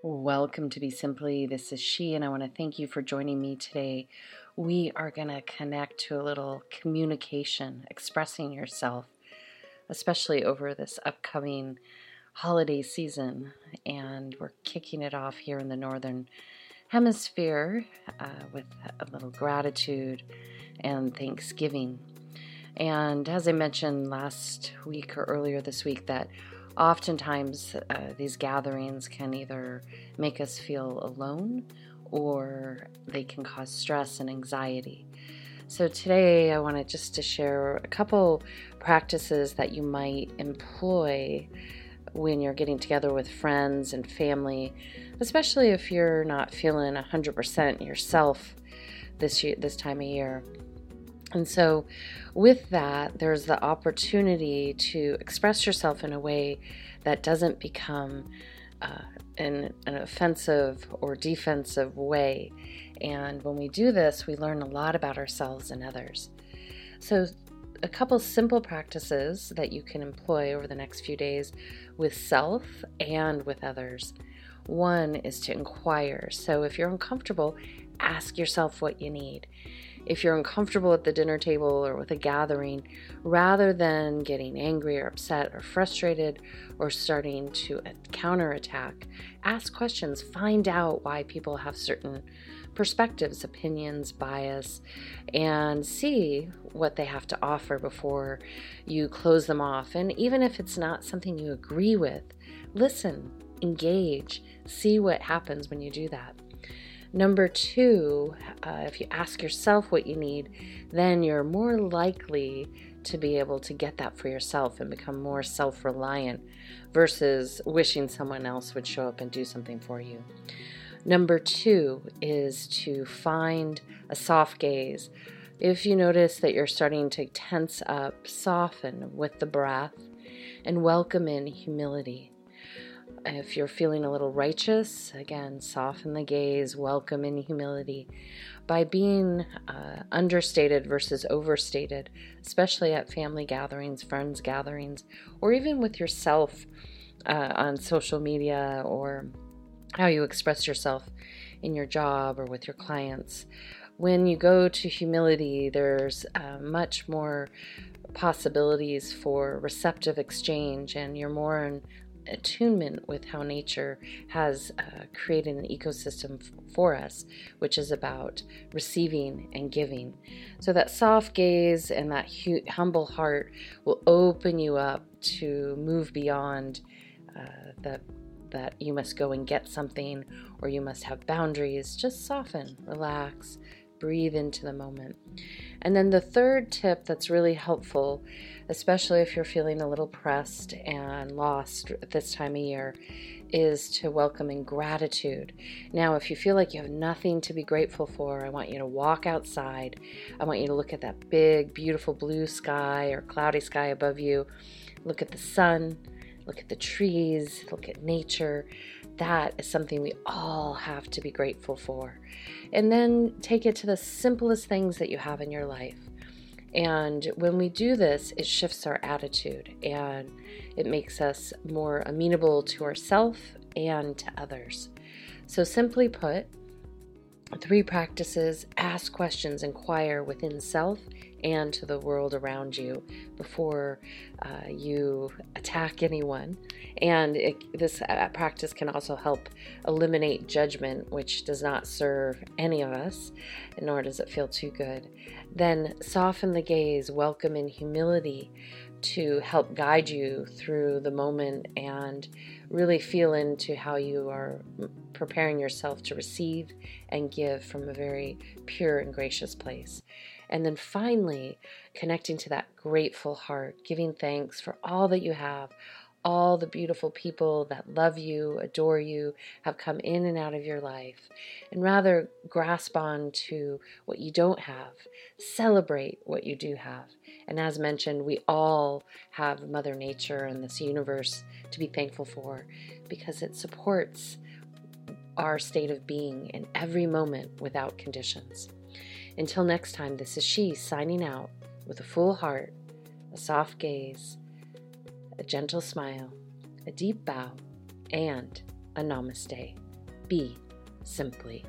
Welcome to BeSimply. This is she, and I want to thank you for joining me today. We are going to connect to a little communication, expressing yourself, especially over this upcoming holiday season. And we're kicking it off here in the Northern Hemisphere uh, with a little gratitude and Thanksgiving. And as I mentioned last week or earlier this week, that oftentimes uh, these gatherings can either make us feel alone or they can cause stress and anxiety. So today I wanted just to share a couple practices that you might employ when you're getting together with friends and family, especially if you're not feeling 100% yourself this year, this time of year. And so, with that, there's the opportunity to express yourself in a way that doesn't become uh, an, an offensive or defensive way. And when we do this, we learn a lot about ourselves and others. So, a couple simple practices that you can employ over the next few days with self and with others. One is to inquire. So, if you're uncomfortable, ask yourself what you need if you're uncomfortable at the dinner table or with a gathering, rather than getting angry or upset or frustrated or starting to counterattack, ask questions, find out why people have certain perspectives, opinions, bias, and see what they have to offer before you close them off. And even if it's not something you agree with, listen, engage, see what happens when you do that. Number two, uh, if you ask yourself what you need, then you're more likely to be able to get that for yourself and become more self reliant versus wishing someone else would show up and do something for you. Number two is to find a soft gaze. If you notice that you're starting to tense up, soften with the breath and welcome in humility. If you're feeling a little righteous, again, soften the gaze, welcome in humility by being uh, understated versus overstated, especially at family gatherings, friends gatherings, or even with yourself uh, on social media or how you express yourself in your job or with your clients. When you go to humility, there's uh, much more possibilities for receptive exchange, and you're more in attunement with how nature has uh, created an ecosystem f- for us, which is about receiving and giving. So, that soft gaze and that hu- humble heart will open you up to move beyond uh, the that you must go and get something or you must have boundaries. Just soften, relax, breathe into the moment. And then the third tip that's really helpful, especially if you're feeling a little pressed and lost at this time of year, is to welcome in gratitude. Now, if you feel like you have nothing to be grateful for, I want you to walk outside. I want you to look at that big, beautiful blue sky or cloudy sky above you. Look at the sun, look at the trees, look at nature that is something we all have to be grateful for. And then take it to the simplest things that you have in your life. And when we do this, it shifts our attitude and it makes us more amenable to ourselves and to others. So, simply put, three practices ask questions, inquire within self and to the world around you before uh, you attack anyone. And it, this uh, practice can also help eliminate judgment, which does not serve any of us, nor does it feel too good. Then soften the gaze, welcome in humility to help guide you through the moment and really feel into how you are preparing yourself to receive and give from a very pure and gracious place. And then finally, connecting to that grateful heart, giving thanks for all that you have, all the beautiful people that love you, adore you, have come in and out of your life, and rather grasp on to what you don't have. Celebrate what you do have. And as mentioned, we all have Mother Nature and this universe to be thankful for because it supports our state of being in every moment without conditions. Until next time, this is she signing out with a full heart, a soft gaze, a gentle smile, a deep bow, and a namaste. be simply